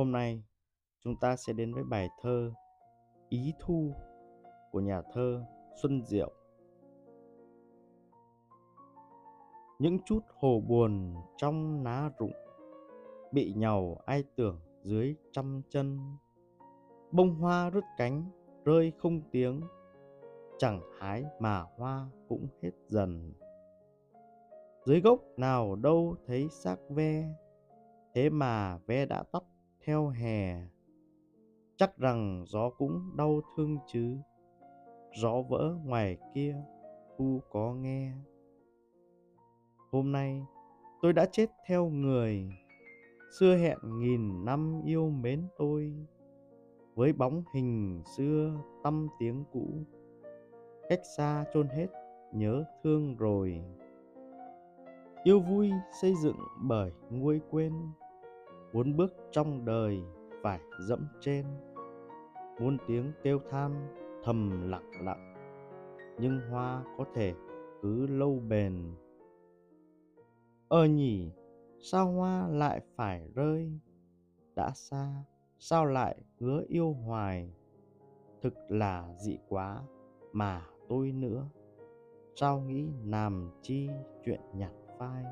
Hôm nay, chúng ta sẽ đến với bài thơ Ý Thu của nhà thơ Xuân Diệu. Những chút hồ buồn trong ná rụng Bị nhàu ai tưởng dưới trăm chân Bông hoa rứt cánh, rơi không tiếng, Chẳng hái mà hoa cũng hết dần Dưới gốc nào đâu thấy xác ve, Thế mà ve đã tóc theo hè. Chắc rằng gió cũng đau thương chứ. Gió vỡ ngoài kia, thu có nghe. Hôm nay, tôi đã chết theo người. Xưa hẹn nghìn năm yêu mến tôi. Với bóng hình xưa tâm tiếng cũ. Cách xa chôn hết nhớ thương rồi. Yêu vui xây dựng bởi nguôi quên muốn bước trong đời phải dẫm trên. Muôn tiếng kêu than thầm lặng lặng, nhưng hoa có thể cứ lâu bền. Ơ nhỉ, sao hoa lại phải rơi? Đã xa, sao lại hứa yêu hoài? Thực là dị quá mà tôi nữa. Sao nghĩ làm chi chuyện nhặt phai?